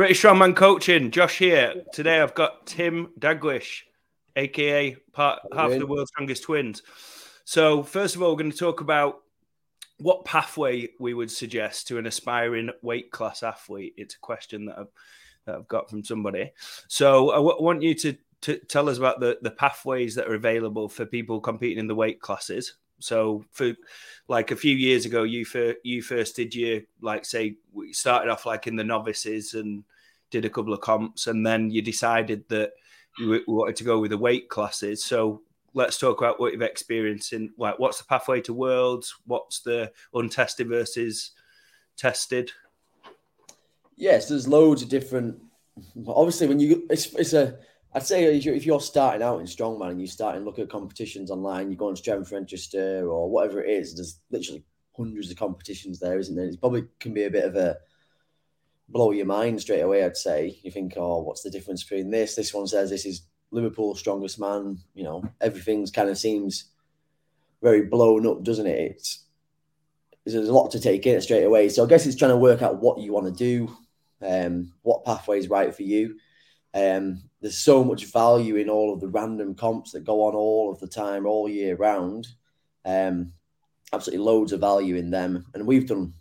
British Strongman Coaching, Josh here. Today I've got Tim Daglish, aka part half of the world's strongest twins. So first of all, we're going to talk about what pathway we would suggest to an aspiring weight class athlete. It's a question that I've, that I've got from somebody. So I w- want you to, to tell us about the, the pathways that are available for people competing in the weight classes. So for like a few years ago, you for you first did you like say we started off like in the novices and did a couple of comps, and then you decided that you wanted to go with the weight classes. So let's talk about what you've experienced in like what's the pathway to worlds, what's the untested versus tested. Yes, there's loads of different. Obviously, when you it's, it's a I'd say if you're starting out in strongman and you start and look at competitions online, you go on Strength Register or whatever it is. There's literally hundreds of competitions there, isn't there? It probably can be a bit of a blow your mind straight away. I'd say you think, oh, what's the difference between this? This one says this is Liverpool strongest man. You know, everything's kind of seems very blown up, doesn't it? It's there's a lot to take in straight away. So I guess it's trying to work out what you want to do, um, what pathway is right for you. Um, there's so much value in all of the random comps that go on all of the time, all year round. Um, absolutely loads of value in them, and we've done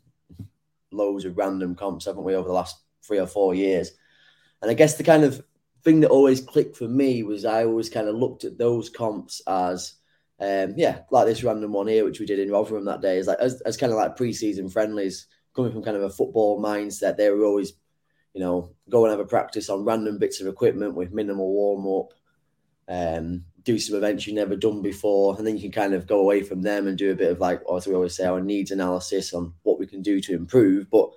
loads of random comps, haven't we, over the last three or four years? And I guess the kind of thing that always clicked for me was I always kind of looked at those comps as, um, yeah, like this random one here, which we did in Rotherham that day, is like as, as kind of like pre-season friendlies, coming from kind of a football mindset. They were always, you know, go and have a practice on random bits of equipment with minimal warm up, um, do some events you've never done before, and then you can kind of go away from them and do a bit of like, as we always say, our needs analysis on what we can do to improve. But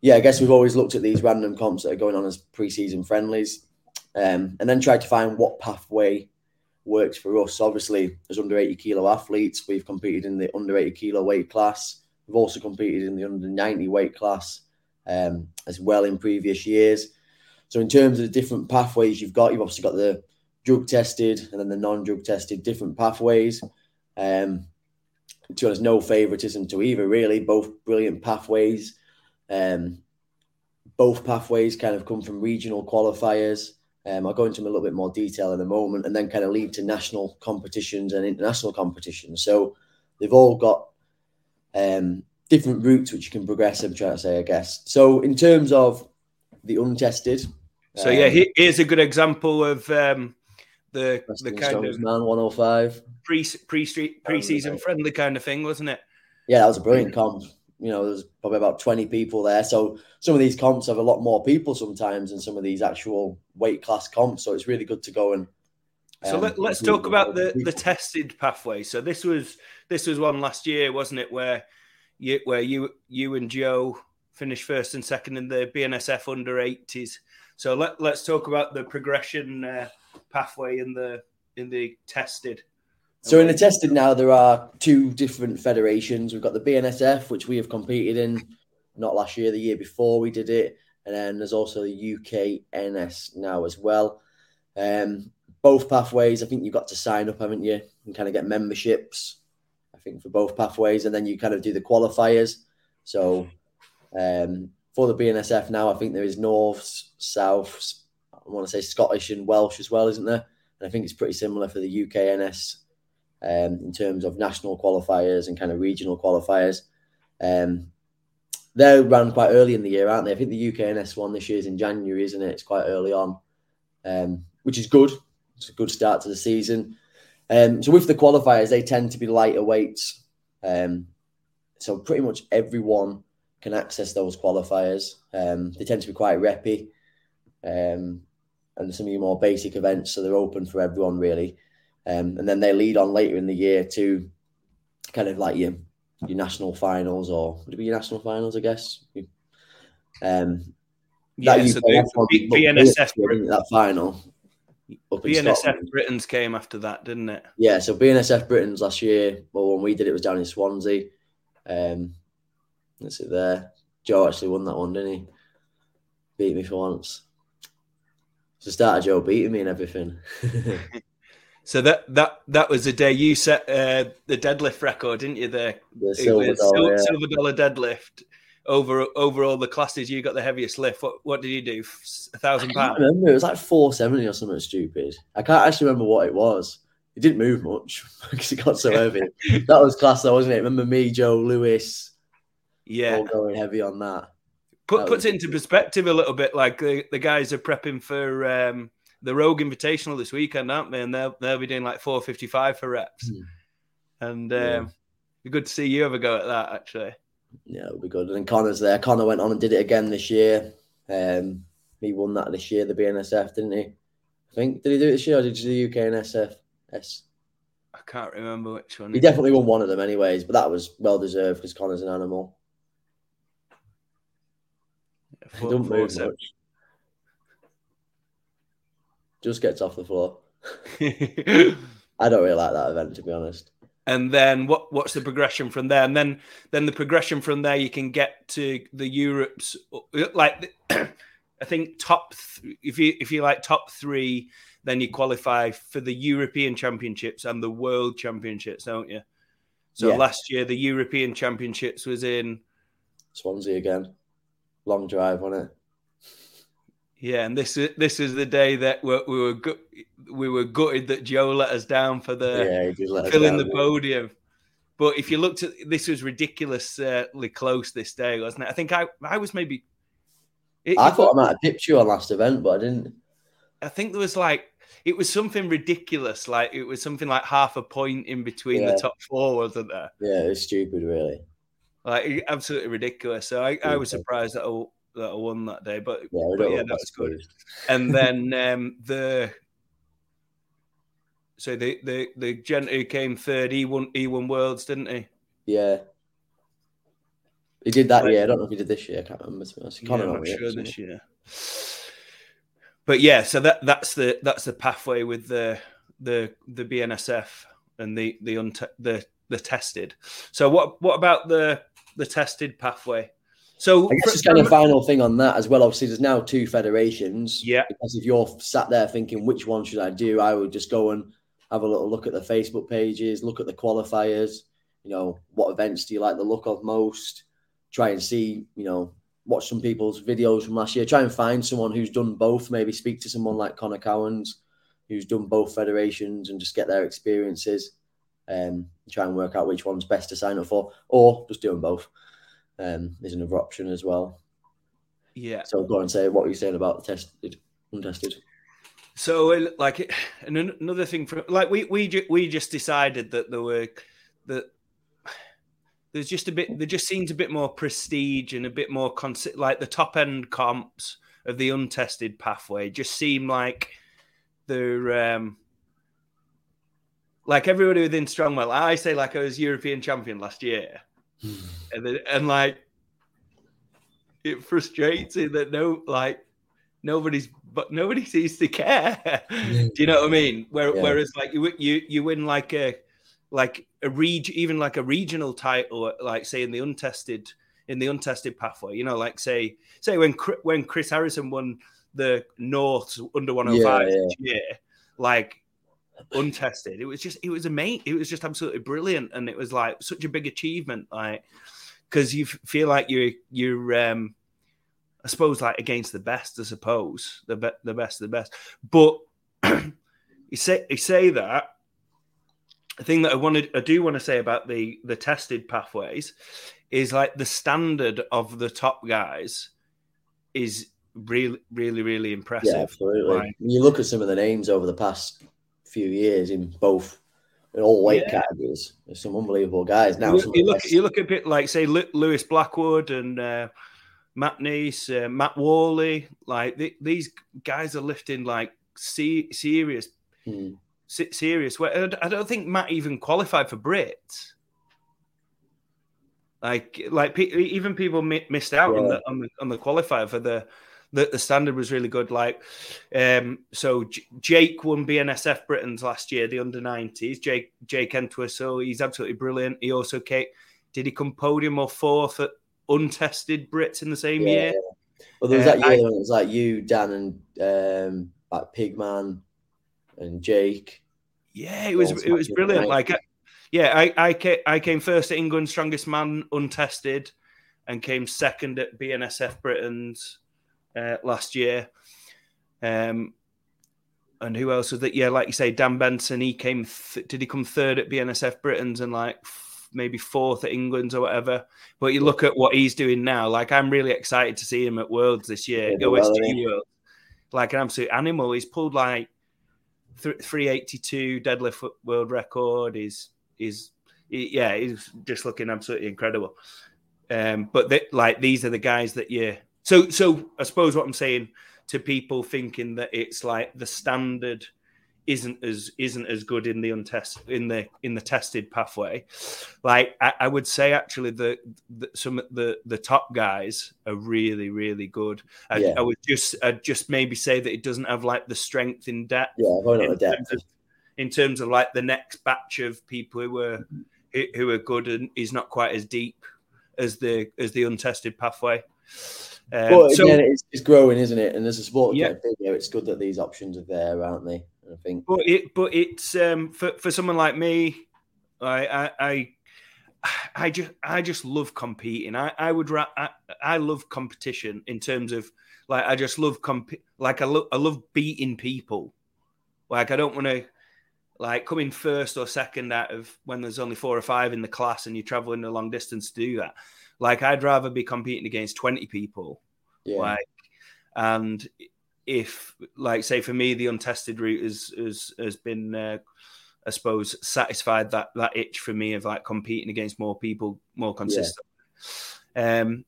yeah, I guess we've always looked at these random comps that are going on as pre-season friendlies, um, and then tried to find what pathway works for us. Obviously, as under 80 kilo athletes, we've competed in the under 80 kilo weight class. We've also competed in the under 90 weight class um, as well in previous years. So in terms of the different pathways you've got, you've obviously got the drug tested and then the non-drug tested different pathways. Um, to us, no favoritism to either really. Both brilliant pathways. Um, both pathways kind of come from regional qualifiers. Um, I'll go into them a little bit more detail in a moment, and then kind of lead to national competitions and international competitions. So they've all got um, different routes which you can progress. I'm trying to say, I guess. So in terms of the untested, so um, yeah, here's a good example of um, the the kind of man 105 pre pre pre season friendly kind of thing, wasn't it? Yeah, that was a brilliant comp. You know, there's probably about 20 people there. So some of these comps have a lot more people sometimes than some of these actual weight class comps. So it's really good to go and so um, let, us talk about the, the tested pathway. So this was this was one last year, wasn't it? Where you where you you and Joe finished first and second in the BNSF under 80s. So let, let's talk about the progression uh, pathway in the in the tested. So in the tested now, there are two different federations. We've got the BNSF, which we have competed in, not last year, the year before we did it, and then there's also the UKNS now as well. Um, both pathways, I think you've got to sign up, haven't you, and kind of get memberships. I think for both pathways, and then you kind of do the qualifiers. So um, for the BNSF now, I think there is Norths, Souths, I want to say Scottish and Welsh as well, isn't there? And I think it's pretty similar for the UKNS um, in terms of national qualifiers and kind of regional qualifiers. Um, they're ran quite early in the year, aren't they? I think the UKNS one this year is in January, isn't it? It's quite early on, um, which is good. It's a good start to the season. Um, so with the qualifiers, they tend to be lighter weights. Um, so pretty much everyone can access those qualifiers. Um, they tend to be quite reppy. Um, and some of your more basic events, so they're open for everyone really. Um, and then they lead on later in the year to kind of like your your national finals or would it be your national finals? I guess. Um, yeah, that so the, BNSF that final. BNSF Britain's came after that, didn't it? Yeah, so BNSF Britain's last year. Well, when we did it, it was down in Swansea. Um, that's it there. Joe actually won that one, didn't he? Beat me for once. So started Joe beating me and everything. so that that that was the day you set uh, the deadlift record, didn't you? The, the silver, dollar, yeah. silver dollar deadlift over over all the classes. You got the heaviest lift. What what did you do? A thousand pounds. Remember, it was like four seventy or something stupid. I can't actually remember what it was. It didn't move much because it got so heavy. that was class, though, wasn't it? Remember me, Joe, Lewis, yeah, all going heavy on that. Put, puts into perspective a little bit. Like the, the guys are prepping for um, the Rogue Invitational this weekend, aren't they? And they'll they'll be doing like four fifty five for reps. Hmm. And um, yeah. be good to see you have a go at that. Actually, yeah, it'll be good. And Connor's there. Connor went on and did it again this year. Um, he won that this year, the BNSF, didn't he? I think did he do it this year or did he do the UKNS Yes. I can't remember which one. He definitely won one of them, anyways. But that was well deserved because Connor's an animal. Four, don't move eh? much. Just gets off the floor. I don't really like that event, to be honest. And then what? What's the progression from there? And then, then the progression from there, you can get to the Europe's like. I think top. Th- if you if you like top three, then you qualify for the European Championships and the World Championships, don't you? So yeah. last year the European Championships was in Swansea again. Long drive, wasn't it? Yeah, and this is this is the day that we, we were we were gutted that Joe let us down for the yeah, filling the podium. But if you looked at this, was ridiculously close this day, wasn't it? I think I I was maybe. It, I thought I might have pipped you on last event, but I didn't. I think there was like it was something ridiculous. Like it was something like half a point in between yeah. the top four, wasn't there? Yeah, it's stupid, really. Like absolutely ridiculous. So I, I was surprised that I, that I won that day, but yeah, but yeah that was good. and then um, the so the the the gent who came third, he won he won worlds, didn't he? Yeah. He did that year. I don't know if he did this year. I can't remember. Yeah, I'm not sure this year but yeah, so that that's the that's the pathway with the the the BNSF and the the unte- the the tested. So what what about the the tested pathway? So I guess just kind of final thing on that as well. Obviously, there's now two federations. Yeah. Because if you're sat there thinking which one should I do, I would just go and have a little look at the Facebook pages, look at the qualifiers. You know, what events do you like the look of most? Try and see, you know, watch some people's videos from last year. Try and find someone who's done both. Maybe speak to someone like Connor Cowans, who's done both federations, and just get their experiences. Um, try and work out which one's best to sign up for, or just doing both. Um, is another option as well. Yeah. So go and say what were you saying about the tested, untested. So, like, and another thing for like we we we just decided that there were that there's just a bit there just seems a bit more prestige and a bit more consi- like the top end comps of the untested pathway just seem like they're um like everybody within strongman i say like i was european champion last year and then, and like it frustrates me that no like nobody's but nobody seems to care do you know what i mean Where, yeah. whereas like you you you win like a like a region, even like a regional title, like say in the untested in the untested pathway. You know, like say say when when Chris Harrison won the North under 105 yeah, yeah. year, like untested. It was just it was amazing. It was just absolutely brilliant, and it was like such a big achievement, like because you feel like you're you're um I suppose like against the best, I suppose the be- the best of the best, but. you say you say that, the thing that I wanted, I do want to say about the the tested pathways is like the standard of the top guys is really, really, really impressive. Yeah, absolutely. Right? You look at some of the names over the past few years in both in all weight yeah. categories, there's some unbelievable guys now. You, you look, you look a bit like say Lewis Blackwood and uh, Matt Nice, uh, Matt Worley, like these guys are lifting like serious. Hmm serious. I don't think Matt even qualified for Brit. Like, like even people missed out yeah. on the on the on the qualifier for the the, the standard was really good. Like, um, so J- Jake won BNSF Britain's last year, the under nineties. Jake Jake Entwistle, he's absolutely brilliant. He also came, did he come podium or fourth at untested Brits in the same yeah. year? Well, there was uh, that year I, it was like you, Dan, and um, like Pigman and Jake. Yeah, it was it was brilliant. Like, yeah, I I came, I came first at England Strongest Man untested, and came second at BNSF Britain's uh, last year. Um, and who else was that? Yeah, like you say, Dan Benson. He came. Th- did he come third at BNSF Britain's and like f- maybe fourth at England's or whatever? But you look at what he's doing now. Like I'm really excited to see him at Worlds this year. OSG well, World, like an absolute animal. He's pulled like th- 382 deadlift world record. He's he's he- yeah, he's just looking absolutely incredible. Um, but like these are the guys that you. So so I suppose what I'm saying to people thinking that it's like the standard isn't as isn't as good in the untest in the in the tested pathway. Like I, I would say actually the, the some of the the top guys are really really good. I, Yeah. I would just I'd just maybe say that it doesn't have like the strength in depth Yeah, going on depth. terms of, in terms of like the next batch of people who are who, who are good and is not quite as deep as the as the untested pathway. Um, But so, again, it's, it's growing, isn't it? And as a sport Yeah. bigger, it's good that these options are there, aren't they? I think. but it but it's um, for for someone like me, I I. I I just I just love competing. I I would ra- I, I love competition in terms of like I just love comp like I love I love beating people. Like I don't want to like come in first or second out of when there's only four or five in the class and you're traveling a long distance to do that. Like I'd rather be competing against 20 people. Yeah. Like and if like say for me the untested route has has, has been uh, I suppose satisfied that that itch for me of like competing against more people more consistent. Um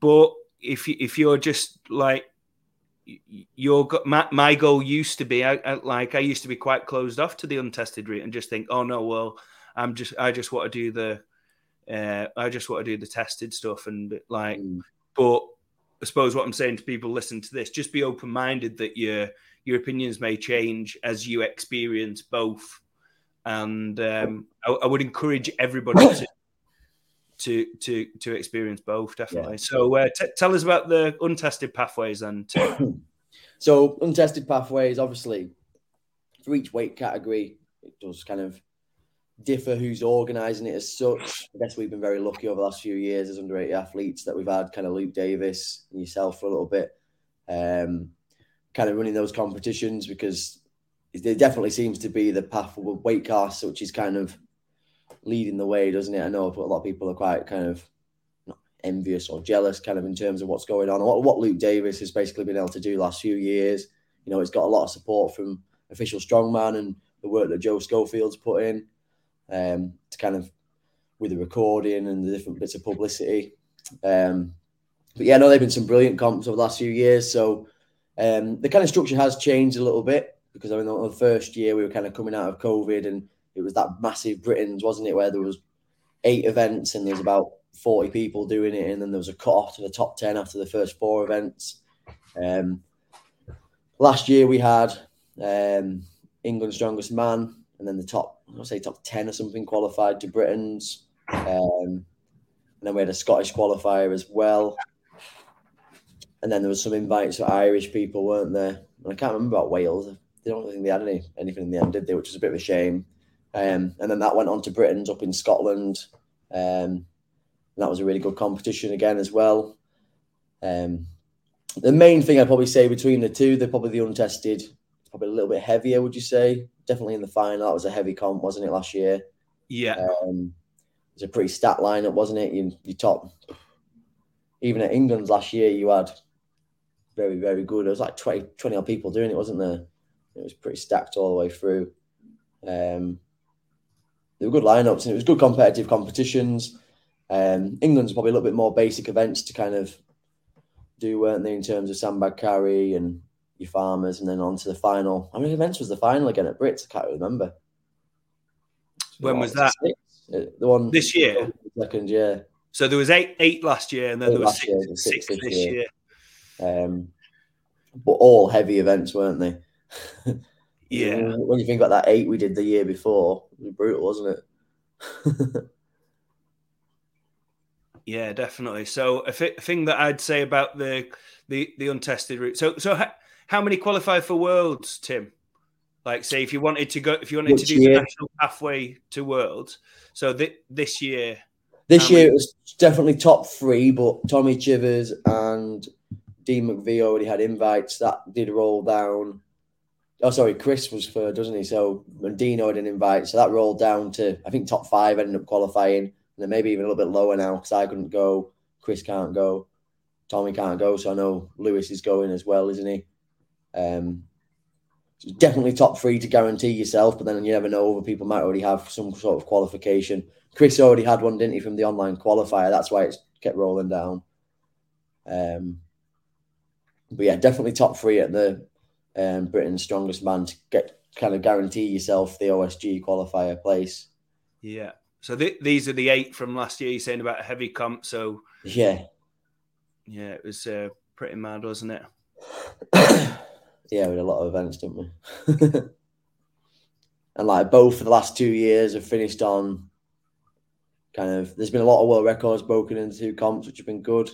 but if you, if you're just like your my, my goal used to be I, I, like I used to be quite closed off to the untested route and just think oh no well I'm just I just want to do the uh, I just want to do the tested stuff and like Mm. but I suppose what I'm saying to people listening to this just be open minded that your your opinions may change as you experience both. And um, I, I would encourage everybody to to to to experience both definitely. So uh, t- tell us about the untested pathways and So untested pathways, obviously, for each weight category, it does kind of differ who's organising it as such. I guess we've been very lucky over the last few years as under 80 athletes that we've had kind of Luke Davis and yourself for a little bit, um, kind of running those competitions because there definitely seems to be the path for weight class, which is kind of leading the way, doesn't it? I know a lot of people are quite kind of envious or jealous, kind of in terms of what's going on. What, what Luke Davis has basically been able to do last few years. You know, he's got a lot of support from official strongman and the work that Joe Schofield's put in um, to kind of with the recording and the different bits of publicity. Um, but yeah, no, they've been some brilliant comps over the last few years. So um, the kind of structure has changed a little bit because I mean, the first year we were kind of coming out of COVID and it was that massive Britain's, wasn't it, where there was eight events and there was about 40 people doing it, and then there was a cut off to the top 10 after the first four events. Um, last year we had um, England's strongest man, and then the top, I'll say top 10 or something qualified to Britain's. Um, and then we had a Scottish qualifier as well. And then there was some invites for Irish people, weren't there? And I can't remember about Wales. They don't think they had any anything in the end, did they? Which was a bit of a shame. Um, and then that went on to Britain's up in Scotland. Um, and that was a really good competition again as well. Um, the main thing I'd probably say between the two, they're probably the untested, probably a little bit heavier, would you say? Definitely in the final. That was a heavy comp, wasn't it, last year? yeah Um, it was a pretty stat lineup, wasn't it? You, you top, even at England's last year, you had very, very good. It was like 20, 20 odd people doing it, wasn't there? It was pretty stacked all the way through. Um, they were good lineups and it was good competitive competitions. Um, England's probably a little bit more basic events to kind of do, weren't they, in terms of sandbag carry and your farmers, and then on to the final. How many events was the final again at Brits? I can't remember. When was that? six? Uh, The one This year? second year. so there was eight eight last year and then Eight there was six, year, six, six this this year. year Um, but all heavy events, weren't they? yeah When you think about that eight we did the year before, it was brutal, wasn't it? Yeah, definitely. So a thing that I'd say about the the the untested route. So so ha- how many qualify for worlds, Tim? Like say if you wanted to go if you wanted Which to do year? the national pathway to worlds. So th- this year This year it was definitely top three, but Tommy Chivers and Dean McVie already had invites. That did roll down. Oh, sorry, Chris was third, doesn't he? So and Dean had an invite, so that rolled down to I think top five. Ended up qualifying, and then maybe even a little bit lower now because I couldn't go. Chris can't go. Tommy can't go, so I know Lewis is going as well, isn't he? Um, definitely top three to guarantee yourself, but then you never know. Other people might already have some sort of qualification. Chris already had one, didn't he, from the online qualifier? That's why it's kept rolling down. Um, but yeah, definitely top three at the um, Britain's strongest man to get kind of guarantee yourself the OSG qualifier place. Yeah. So th- these are the eight from last year. You're saying about a heavy comp. So yeah, yeah, it was uh, pretty mad, wasn't it? yeah, we had a lot of events, didn't we? and like both for the last two years have finished on kind of. There's been a lot of world records broken into two comps, which have been good.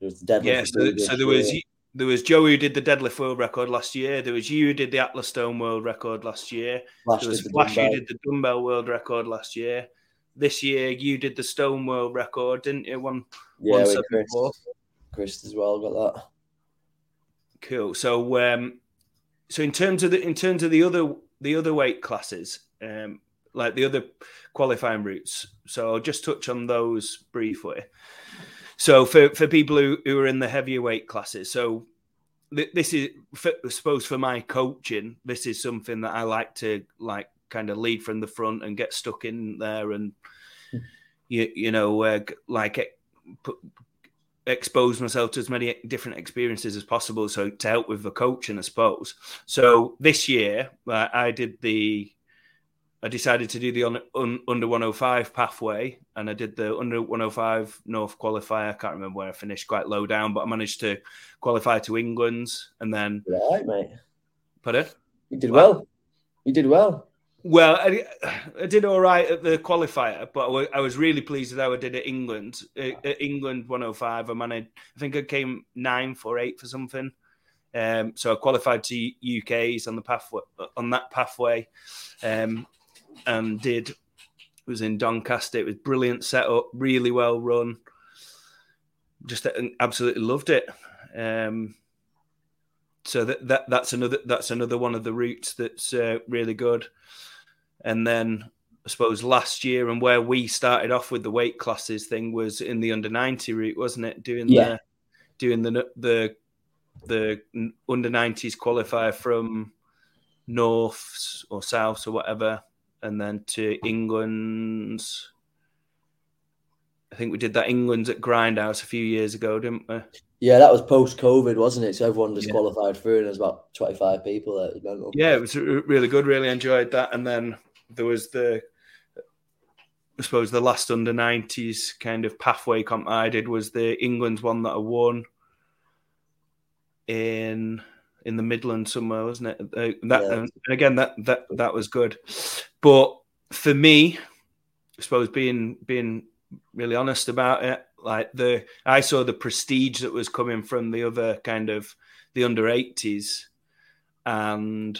There was the deadlift. Yeah, so, so there was there was Joe who did the deadlift world record last year. There was you who did the Atlas Stone world record last year. Flash there was the Flash who did the dumbbell world record last year. This year you did the stone world record, didn't you? One, yeah, one Chris, Chris as well got that. Cool. So, um, so in terms of the in terms of the other the other weight classes, um, like the other qualifying routes. So I'll just touch on those briefly. So for, for people who, who are in the heavier weight classes, so th- this is for, I suppose for my coaching, this is something that I like to like kind of lead from the front and get stuck in there and you you know uh, like it, put, expose myself to as many different experiences as possible. So to help with the coaching, I suppose. So this year uh, I did the I decided to do the un, un, under 105 pathway, and I did the under 105 North qualifier. I can't remember where I finished, quite low down, but I managed to qualify to England's, and then right, mate. Pardon? You did well. well. You did well. Well, I, I, did all right at the qualifier, but I was really pleased with how I did at England. At England 105, I managed. I think I came nine for eight for something. Um, so I qualified to UK's on the pathway on that pathway. Um, and did was in Doncaster. It was brilliant setup, really well run. Just absolutely loved it. Um, so that, that that's another that's another one of the routes that's uh, really good. And then I suppose last year and where we started off with the weight classes thing was in the under ninety route, wasn't it? Doing yeah. the doing the the the under nineties qualifier from north or south or whatever and then to England's. I think we did that England's at Grindhouse a few years ago, didn't we? Yeah, that was post COVID, wasn't it? So everyone just yeah. qualified through, and there's about 25 people there. It yeah, it was really good. Really enjoyed that. And then there was the, I suppose, the last under 90s kind of pathway comp I did was the England's one that I won in in the Midlands somewhere, wasn't it? Uh, that yeah. and again, that that that was good. But for me, I suppose being being really honest about it, like the I saw the prestige that was coming from the other kind of the under 80s, and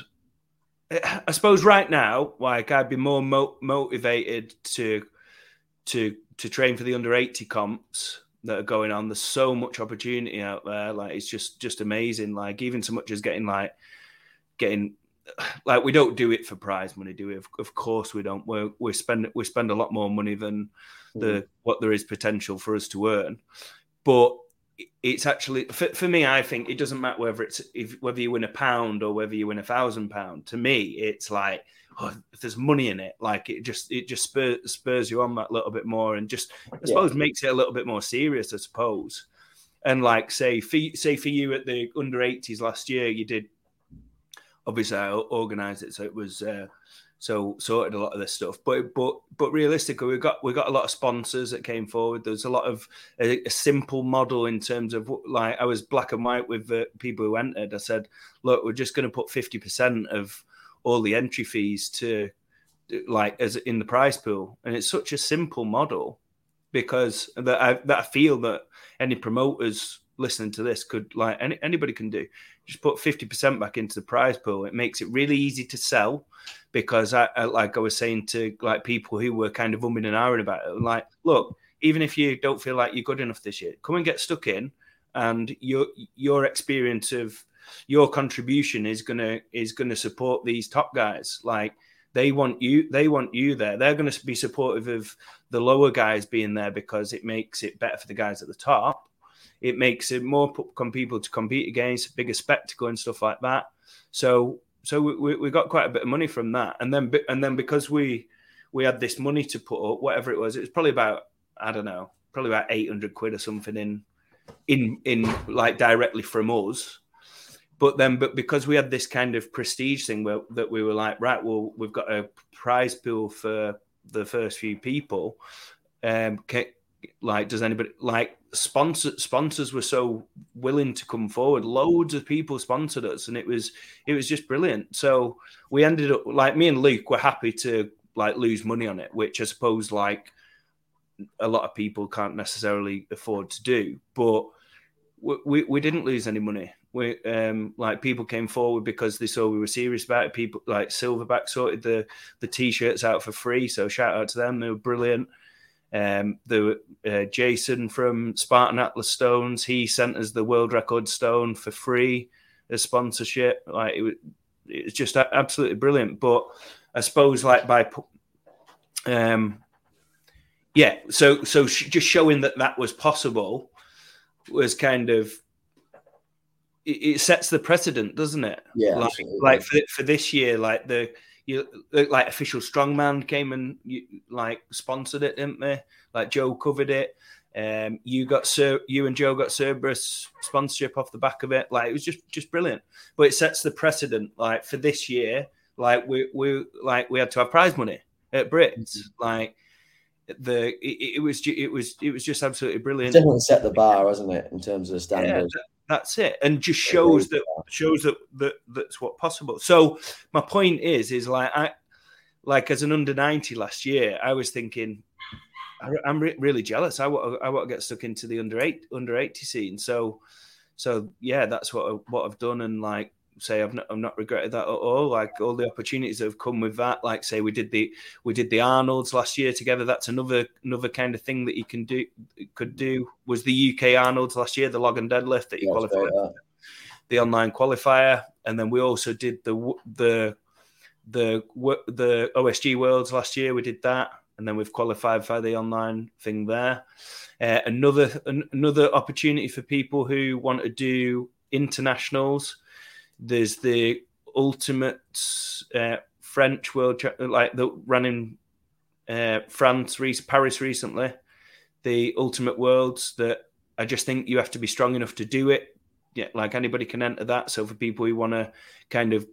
I suppose right now, like I'd be more mo- motivated to to to train for the under 80 comps that are going on. There's so much opportunity out there. Like it's just just amazing. Like even so much as getting like getting like we don't do it for prize money, do we? Of, of course we don't. we we spend we spend a lot more money than the mm. what there is potential for us to earn. But it's actually for, for me. I think it doesn't matter whether it's if, whether you win a pound or whether you win a thousand pound. To me, it's like oh, if there's money in it, like it just it just spurs, spurs you on that little bit more, and just I suppose yeah. makes it a little bit more serious, I suppose. And like say for say for you at the under 80s last year, you did obviously I organised it, so it was uh, so sorted a lot of this stuff. But but but realistically, we got we got a lot of sponsors that came forward. There's a lot of a, a, simple model in terms of like I was black and white with the people who entered. I said, look, we're just going to put fifty percent of all the entry fees to like as in the prize pool, and it's such a simple model because that I, that I feel that any promoters listening to this could like any, anybody can do. Just put 50% back into the prize pool. It makes it really easy to sell because I, I, like i was saying to like people who were kind of umming and ahhing about it like look even if you don't feel like you're good enough this year come and get stuck in and your your experience of your contribution is gonna is gonna support these top guys. Like they want you they want you there. They're going to be supportive of the lower guys being there because it makes it better for the guys at the top it makes it more people to compete against, bigger spectacle and stuff like that. So so we, we got quite a bit of money from that, and then and then because we we had this money to put up, whatever it was, it was probably about I don't know, probably about eight hundred quid or something in in in like directly from us. But then, but because we had this kind of prestige thing where that we were like, right, well, we've got a prize pool for the first few people. Um, like, does anybody like sponsor sponsors were so willing to come forward? Loads of people sponsored us, and it was it was just brilliant. So we ended up like me and Luke were happy to like lose money on it, which I suppose like a lot of people can't necessarily afford to do. But we, we, we didn't lose any money. We um like people came forward because they saw we were serious about it. People like Silverback sorted the the t-shirts out for free. So shout out to them. They were brilliant. Um, the uh, Jason from Spartan Atlas Stones, he sent us the world record stone for free as sponsorship. Like it was, it was just absolutely brilliant. But I suppose like by, um, yeah. So so just showing that that was possible was kind of it, sets the precedent, doesn't it? Yeah, like, like for, for this year, like the you like official strongman came and you, like sponsored it, didn't they? Like Joe covered it. Um, you got Sir, you and Joe got Cerberus sponsorship off the back of it. Like it was just just brilliant. But it sets the precedent. Like for this year, like we we like we had to have prize money at Brits. Mm-hmm. Like the it, it, was it was it was just absolutely brilliant. definitely set the bar, wasn't it, in terms of standards? Yeah, that's it and just shows that shows that, that that's what possible. So my point is is like i like as an under 90 last year i was thinking i'm re- really jealous. I want i want to get stuck into the under 8 under 80 scene. So so yeah that's what I, what i've done and like say I've not, I've not regretted that at all. Like all the opportunities that have come with that. Like say we did the we did the Arnold's last year together. That's another another kind of thing that you can do could do. Was the UK Arnold's last year the log and deadlift that you qualified the online qualifier, and then we also did the the the the OSG Worlds last year. We did that, and then we've qualified for the online thing there. Uh, another an, another opportunity for people who want to do internationals there's the ultimate uh, French world, like the running uh, France, Paris recently. The ultimate worlds that I just think you have to be strong enough to do it. Yeah, like anybody can enter that. So for people who want to kind of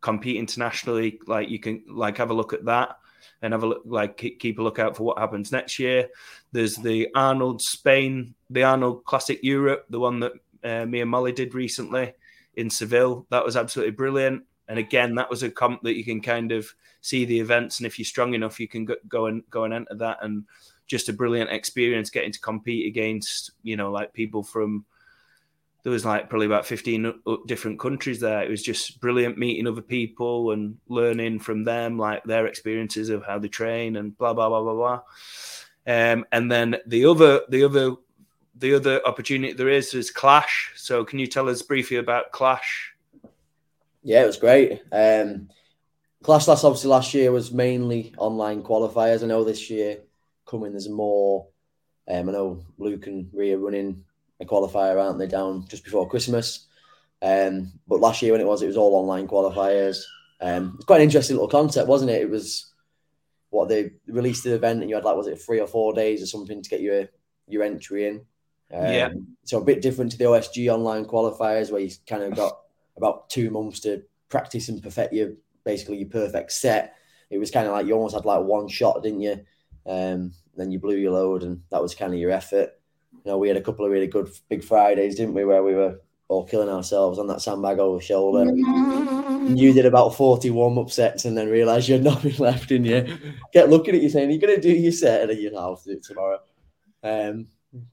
compete internationally, like you can like have a look at that and have a look, like keep a lookout for what happens next year. There's the Arnold Spain, the Arnold Classic Europe, the one that uh, me and Molly did recently in Seville. That was absolutely brilliant. And again, that was a comp that you can kind of see the events, and if you're strong enough, you can go and go and enter that. And just a brilliant experience getting to compete against, you know, like people from. There was like probably about 15 different countries there. It was just brilliant meeting other people and learning from them, like their experiences of how they train and blah blah blah blah blah. Um, and then the other the other the other opportunity there is is Clash. So, can you tell us briefly about Clash? Yeah, it was great. Um, Clash last obviously last year was mainly online qualifiers. I know this year coming there's more. Um, I know Luke and Ria running a qualifier, aren't they? Down just before Christmas. Um, but last year when it was, it was all online qualifiers. Um, it's quite an interesting little concept, wasn't it? It was what they released the event, and you had like was it three or four days or something to get your your entry in. Um, yeah. So a bit different to the OSG online qualifiers where you kind of got about two months to practice and perfect your basically your perfect set. It was kind of like you almost had like one shot, didn't you? Um, then you blew your load, and that was kind of your effort. You know, we had a couple of really good big Fridays, didn't we, where we were all killing ourselves on that sandbag over shoulder. you did about 40 warm up sets and then realised you had nothing left in you. Get looking at you saying, You're going to do your set and then you have to do it tomorrow. Um,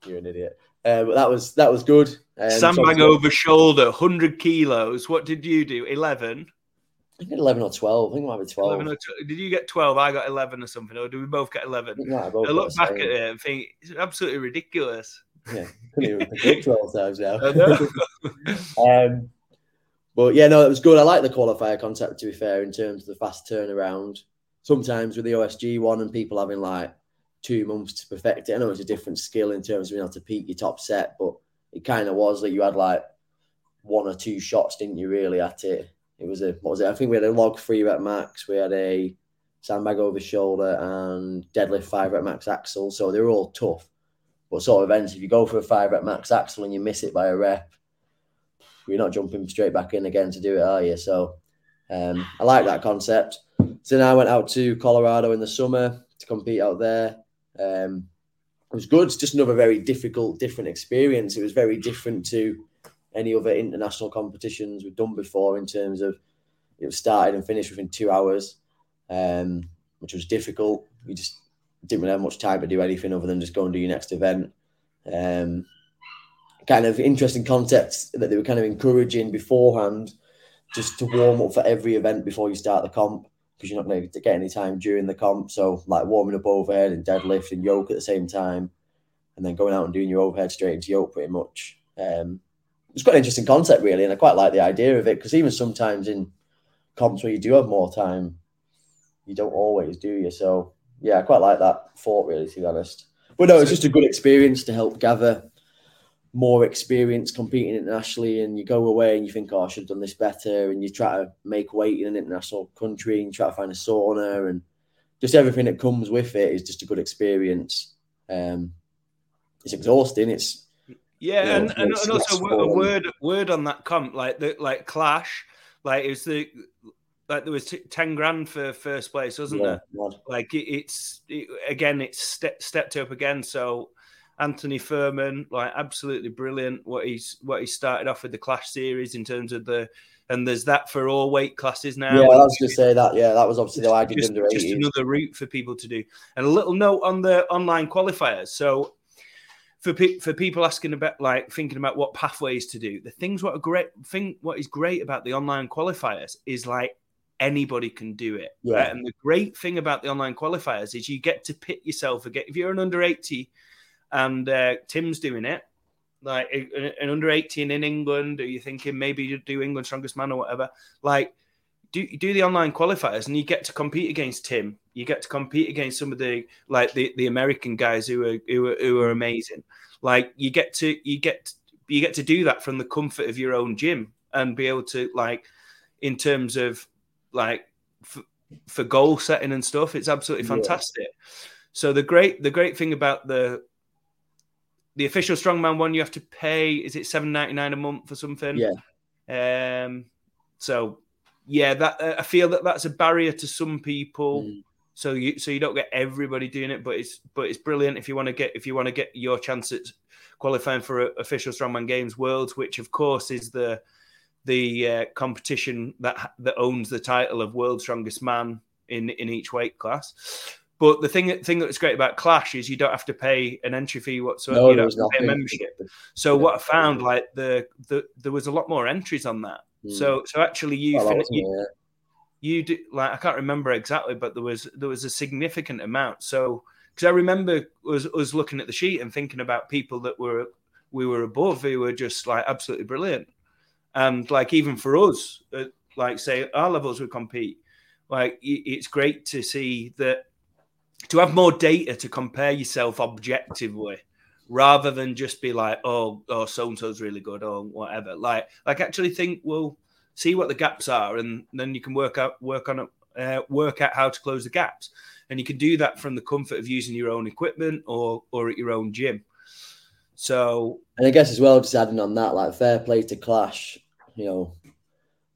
you're an idiot. Uh, but that was that was good. Um, sandbag so over shoulder, 100 kilos. What did you do? 11? I think 11 or 12. I think it might be 12. Did you get 12? I got 11 or something. Or did we both get 11? I, I look back at it and think it's absolutely ridiculous. Yeah, couldn't even 12 times now. um, but yeah, no, it was good. I like the qualifier concept, to be fair, in terms of the fast turnaround. Sometimes with the OSG one and people having like two months to perfect it. I know it's a different skill in terms of being able to peak your top set, but it kind of was that you had like one or two shots, didn't you, really, at it? It was a, what was it? I think we had a log three rep max, we had a sandbag over shoulder, and deadlift five rep max axle. So they were all tough. But sort of events, if you go for a five rep max axle and you miss it by a rep, you're not jumping straight back in again to do it, are you? So um, I like that concept. So then I went out to Colorado in the summer to compete out there. Um, it was good. It's just another very difficult, different experience. It was very different to any other international competitions we've done before in terms of it was started and finished within two hours, um, which was difficult. We just didn't really have much time to do anything other than just go and do your next event. Um, kind of interesting concepts that they were kind of encouraging beforehand, just to warm up for every event before you start the comp, because you're not going to get any time during the comp. So, like warming up overhead and deadlift and yoke at the same time, and then going out and doing your overhead straight into yoke pretty much. Um, it's quite an interesting concept, really, and I quite like the idea of it because even sometimes in comps where you do have more time, you don't always do you. So yeah, I quite like that thought, really, to be honest. But no, it's just a good experience to help gather more experience competing internationally. And you go away and you think, oh, I should have done this better. And you try to make weight in an international country and you try to find a sauna and just everything that comes with it is just a good experience. Um, it's exhausting. It's yeah, you know, and, and, and also a word word on that comp like the like Clash, like it was the like there was t- 10 grand for first place wasn't yeah, there like it, it's it, again it's ste- stepped up again so anthony furman like absolutely brilliant what he's what he started off with the clash series in terms of the and there's that for all weight classes now yeah i was going to say that yeah that was obviously the just, just another route for people to do and a little note on the online qualifiers so for pe- for people asking about like thinking about what pathways to do the things what a great thing what is great about the online qualifiers is like anybody can do it. Yeah. Right? And the great thing about the online qualifiers is you get to pit yourself again. If you're an under 80 and uh, Tim's doing it, like an under 18 in England, are you thinking maybe you do England strongest man or whatever? Like, do do the online qualifiers and you get to compete against Tim. You get to compete against some of the like the, the American guys who are who are, who are amazing. Like you get to you get you get to do that from the comfort of your own gym and be able to like in terms of like for, for goal setting and stuff. It's absolutely fantastic. Yeah. So the great the great thing about the the official strongman one, you have to pay. Is it seven ninety nine a month or something? Yeah. Um. So yeah, that uh, I feel that that's a barrier to some people. Mm. So you so you don't get everybody doing it, but it's but it's brilliant if you want to get if you want to get your chance at qualifying for official strongman games worlds, which of course is the the uh, competition that that owns the title of world strongest man in in each weight class. But the thing thing that's great about Clash is you don't have to pay an entry fee whatsoever. No, you don't have to pay a membership. So yeah. what I found, like the, the there was a lot more entries on that. Mm. So so actually you, well, fin- you, yeah. you do like I can't remember exactly, but there was there was a significant amount. So because I remember was was looking at the sheet and thinking about people that were we were above who were just like absolutely brilliant. And like even for us, uh, like say our levels would compete, like it's great to see that to have more data to compare yourself objectively rather than just be like, oh, oh, so and so's really good or whatever. Like, like actually think, well, see what the gaps are, and then you can work out, work on it, uh, work out how to close the gaps, and you can do that from the comfort of using your own equipment or or at your own gym. So, and I guess as well, just adding on that, like fair play to Clash. You know,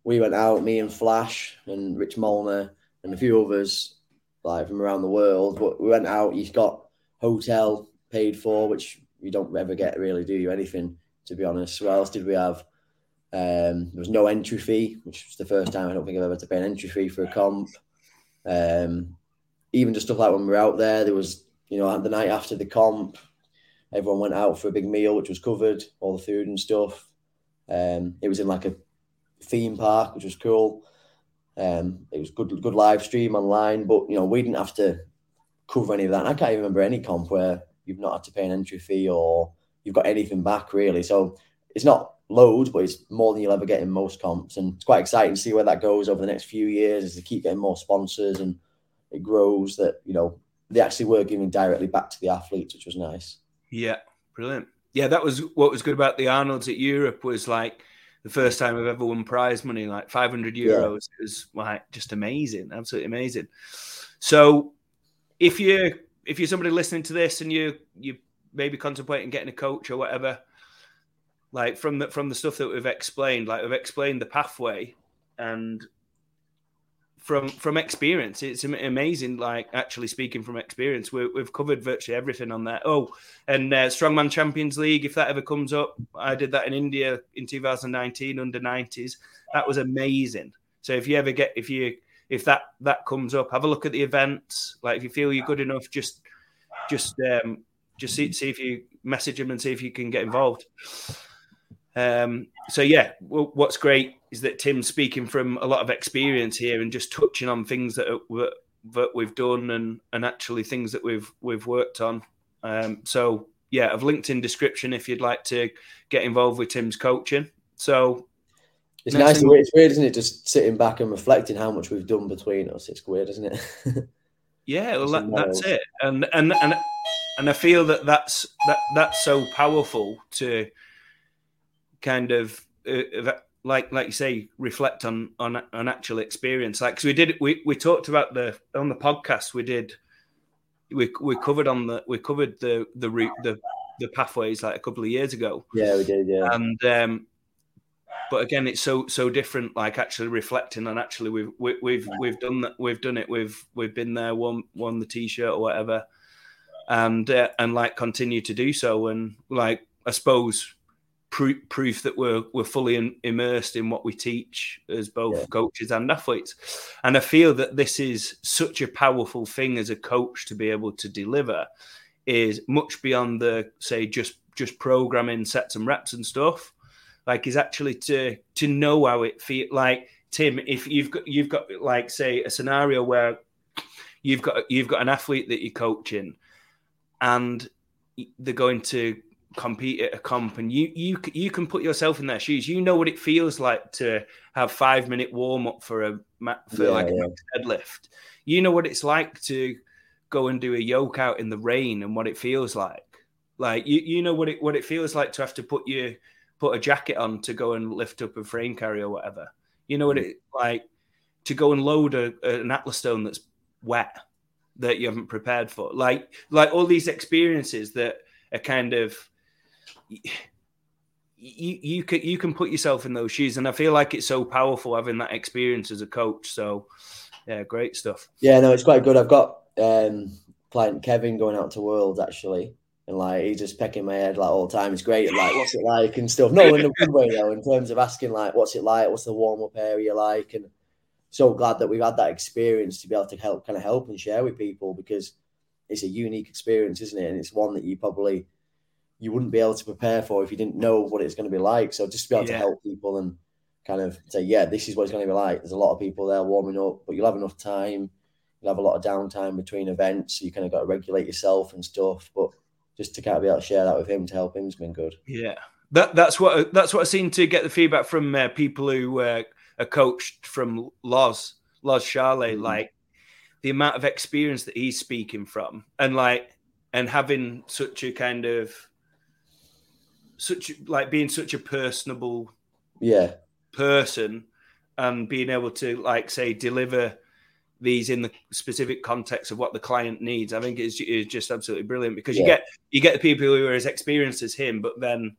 we went out, me and Flash and Rich Molnar and a few others, like from around the world. But we went out. You got hotel paid for, which you don't ever get really, do you? Anything to be honest. What else did we have? Um, there was no entry fee, which was the first time I don't think I've ever had to pay an entry fee for a comp. Um, even just stuff like when we were out there, there was, you know, the night after the comp, everyone went out for a big meal, which was covered, all the food and stuff. Um, it was in like a theme park, which was cool. Um, it was good, good live stream online, but you know, we didn't have to cover any of that. And I can't even remember any comp where you've not had to pay an entry fee or you've got anything back really. So it's not loads, but it's more than you'll ever get in most comps. And it's quite exciting to see where that goes over the next few years as they keep getting more sponsors and it grows that, you know, they actually were giving directly back to the athletes, which was nice. Yeah, brilliant. Yeah, that was what was good about the Arnold's at Europe was like the first time I've ever won prize money, like 500 euros. Yeah. It was like just amazing, absolutely amazing. So if you if you're somebody listening to this and you you maybe contemplating getting a coach or whatever, like from the from the stuff that we've explained, like we've explained the pathway, and from from experience, it's amazing. Like actually speaking from experience, we have covered virtually everything on that. Oh, and uh, Strongman Champions League, if that ever comes up, I did that in India in 2019 under 90s. That was amazing. So if you ever get if you if that that comes up, have a look at the events. Like if you feel you're good enough, just just um, just see see if you message them and see if you can get involved. Um, so yeah, well, what's great is that Tim's speaking from a lot of experience here and just touching on things that are, that we've done and and actually things that we've we've worked on. Um, so yeah, I've linked in description if you'd like to get involved with Tim's coaching. So it's nice. Thing... It's weird, isn't it? Just sitting back and reflecting how much we've done between us. It's weird, isn't it? yeah, well, that, that's it. And and and and I feel that that's that that's so powerful to kind of uh, like like you say reflect on on an actual experience. Like cause we did we we talked about the on the podcast we did we we covered on the we covered the the route the the pathways like a couple of years ago. Yeah we did yeah. And um but again it's so so different like actually reflecting and actually we've we, have we we've done that we've done it we've we've been there won won the t-shirt or whatever. And uh, and like continue to do so. And like i suppose proof that we're we're fully in, immersed in what we teach as both yeah. coaches and athletes. And I feel that this is such a powerful thing as a coach to be able to deliver is much beyond the say just just programming sets and reps and stuff. Like is actually to to know how it feel like Tim, if you've got you've got like say a scenario where you've got you've got an athlete that you're coaching and they're going to compete at a comp and you you you can put yourself in their shoes. You know what it feels like to have five minute warm up for a for yeah, like yeah. a deadlift. You know what it's like to go and do a yoke out in the rain and what it feels like. Like you you know what it what it feels like to have to put your put a jacket on to go and lift up a frame carry or whatever. You know what mm. it like to go and load a, an atlas stone that's wet that you haven't prepared for. Like like all these experiences that are kind of you, you can you can put yourself in those shoes, and I feel like it's so powerful having that experience as a coach. So, yeah, great stuff. Yeah, no, it's quite good. I've got um, client Kevin going out to Worlds actually, and like he's just pecking my head like all the time. It's great, like what's it like and stuff. No, in a good way though, in terms of asking like what's it like, what's the warm up area like, and so glad that we've had that experience to be able to help kind of help and share with people because it's a unique experience, isn't it? And it's one that you probably you wouldn't be able to prepare for if you didn't know what it's going to be like. So just to be able yeah. to help people and kind of say, yeah, this is what it's going to be like. There's a lot of people there warming up, but you'll have enough time. You'll have a lot of downtime between events. So you kind of got to regulate yourself and stuff. But just to kind of be able to share that with him to help him's been good. Yeah, that that's what that's what I seem to get the feedback from uh, people who uh, are coached from Loz Loz Shahlaei, mm-hmm. like the amount of experience that he's speaking from, and like and having such a kind of such like being such a personable yeah person and being able to like say deliver these in the specific context of what the client needs i think is, it's just absolutely brilliant because yeah. you get you get the people who are as experienced as him but then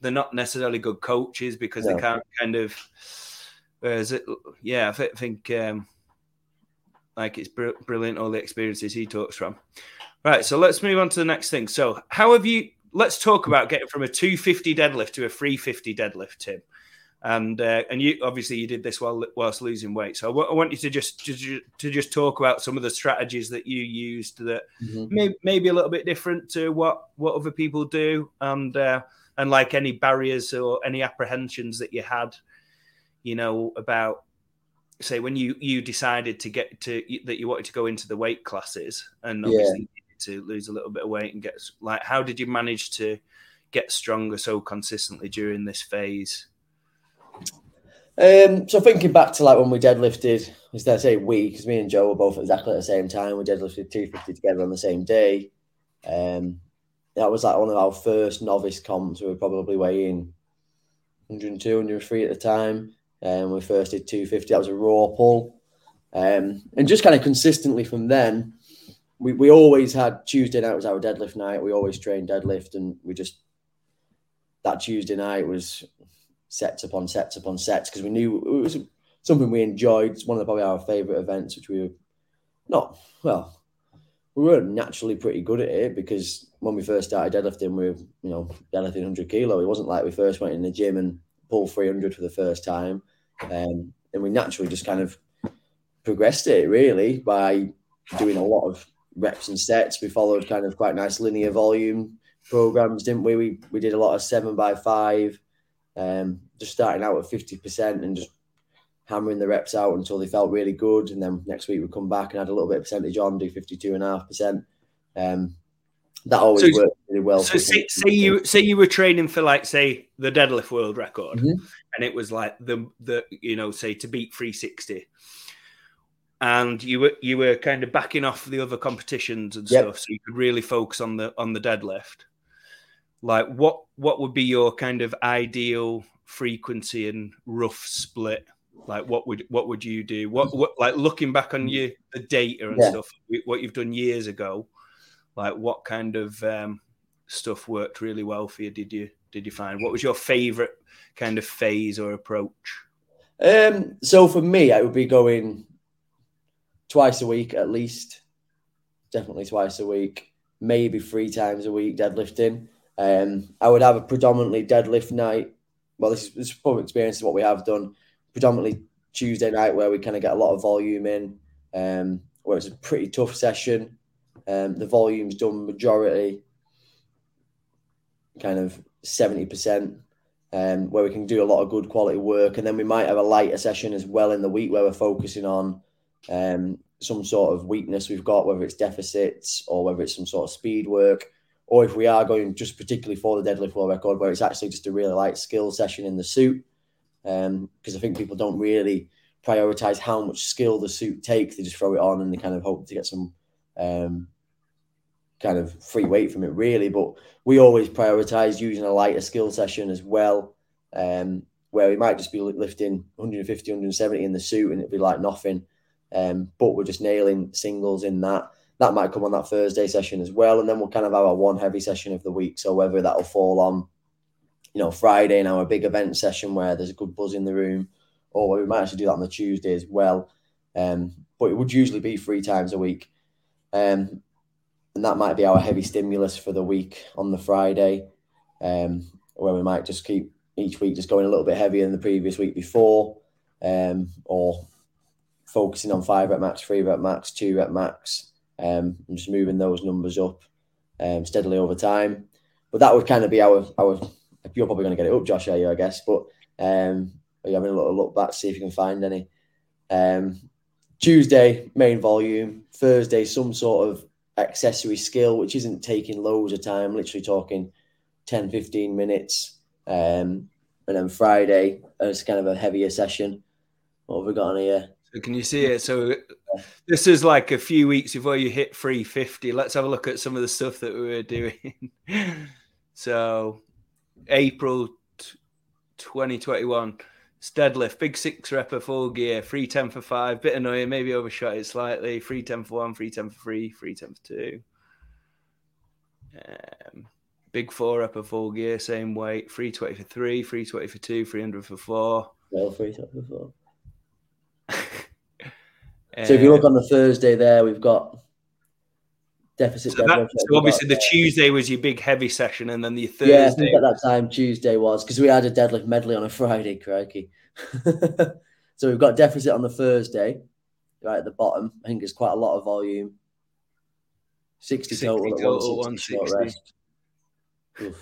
they're not necessarily good coaches because no. they can't kind of whereas it yeah i think um like it's br- brilliant all the experiences he talks from right so let's move on to the next thing so how have you let's talk about getting from a 250 deadlift to a 350 deadlift, Tim. and uh, and you obviously you did this while whilst losing weight. So I, w- I want you to just to, to just talk about some of the strategies that you used that mm-hmm. may, maybe a little bit different to what what other people do, and uh, and like any barriers or any apprehensions that you had, you know, about say when you you decided to get to that you wanted to go into the weight classes and obviously. To lose a little bit of weight and get like how did you manage to get stronger so consistently during this phase? Um, so thinking back to like when we deadlifted, instead of say we, because me and Joe were both exactly at the same time. We deadlifted 250 together on the same day. Um, that was like one of our first novice comps. We were probably weighing 102, 103 at the time. And we first did 250. That was a raw pull. Um, and just kind of consistently from then, we, we always had Tuesday night was our deadlift night. We always trained deadlift, and we just that Tuesday night was sets upon sets upon sets because we knew it was something we enjoyed. It's one of the, probably our favourite events, which we were not well. We were naturally pretty good at it because when we first started deadlifting, we were you know deadlifting 100 kilo. It wasn't like we first went in the gym and pulled 300 for the first time, um, and we naturally just kind of progressed it really by doing a lot of reps and sets. We followed kind of quite nice linear volume programs, didn't we? We we did a lot of seven by five um, just starting out at 50% and just hammering the reps out until they felt really good. And then next week we'd come back and add a little bit of percentage on, do 52.5%. Um, that always so, worked really well. So say, say, you say you were training for like say the deadlift world record, mm-hmm. and it was like the the you know say to beat 360, and you were you were kind of backing off the other competitions and yep. stuff, so you could really focus on the on the deadlift. Like what what would be your kind of ideal frequency and rough split? Like what would what would you do? What what like looking back on you the data and yeah. stuff what you've done years ago like what kind of um, stuff worked really well for you? Did you did you find what was your favorite kind of phase or approach? Um so for me i would be going twice a week at least definitely twice a week maybe three times a week deadlifting um, I would have a predominantly deadlift night. Well, this is, this is from experience what we have done. Predominantly Tuesday night where we kind of get a lot of volume in, um, where it's a pretty tough session. Um, the volume's done majority, kind of 70%, um, where we can do a lot of good quality work. And then we might have a lighter session as well in the week where we're focusing on um, some sort of weakness we've got, whether it's deficits or whether it's some sort of speed work or if we are going just particularly for the deadlift world record, where it's actually just a really light skill session in the suit, because um, I think people don't really prioritize how much skill the suit takes. They just throw it on and they kind of hope to get some um, kind of free weight from it, really. But we always prioritize using a lighter skill session as well, um, where we might just be lifting 150, 170 in the suit and it'd be like nothing. Um, but we're just nailing singles in that that might come on that Thursday session as well. And then we'll kind of have our one heavy session of the week. So whether that'll fall on, you know, Friday in our big event session where there's a good buzz in the room, or we might actually do that on the Tuesday as well. Um, but it would usually be three times a week. Um, and that might be our heavy stimulus for the week on the Friday, um, where we might just keep each week just going a little bit heavier than the previous week before, um, or focusing on five rep max, three rep max, two rep max, um, and just moving those numbers up um, steadily over time. But that would kind of be our our. You're probably going to get it up, Josh, are you? I guess. But um, are you having a little look back, see if you can find any? Um, Tuesday main volume. Thursday some sort of accessory skill, which isn't taking loads of time. Literally talking 10, 15 minutes. Um, and then Friday, it's kind of a heavier session. What have we got on here? So can you see it? So this is like a few weeks before you hit 350. Let's have a look at some of the stuff that we were doing. so April 2021, deadlift, big six rep of full gear, 310 for five, bit annoying, maybe overshot it slightly, 310 for one, 310 for three, 310 for two. Um, big four rep of full gear, same weight, 320 for three, 320 for two, 300 for four. Well, 320 for four. So if you look on the Thursday there, we've got deficit. So, that, so obviously the Tuesday was your big heavy session, and then the Thursday. Yeah, I think at that time Tuesday was because we had a deadlift medley on a Friday, crikey. so we've got deficit on the Thursday, right at the bottom. I think it's quite a lot of volume. 60, 60 total, total 160, 160.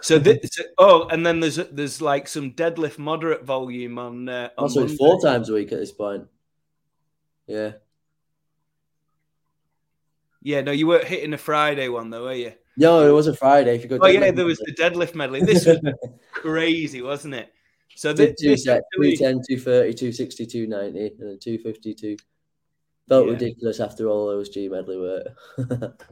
So, this, oh, and then there's there's like some deadlift moderate volume on. Uh, on also, four times a week at this point. Yeah. Yeah, no, you weren't hitting a Friday one though, were you? No, it was a Friday. If you go, oh yeah, there was the deadlift medley. This was crazy, wasn't it? So this, actually... 210, 230, 260, 290, and then 252. Felt yeah. ridiculous after all those G medley work.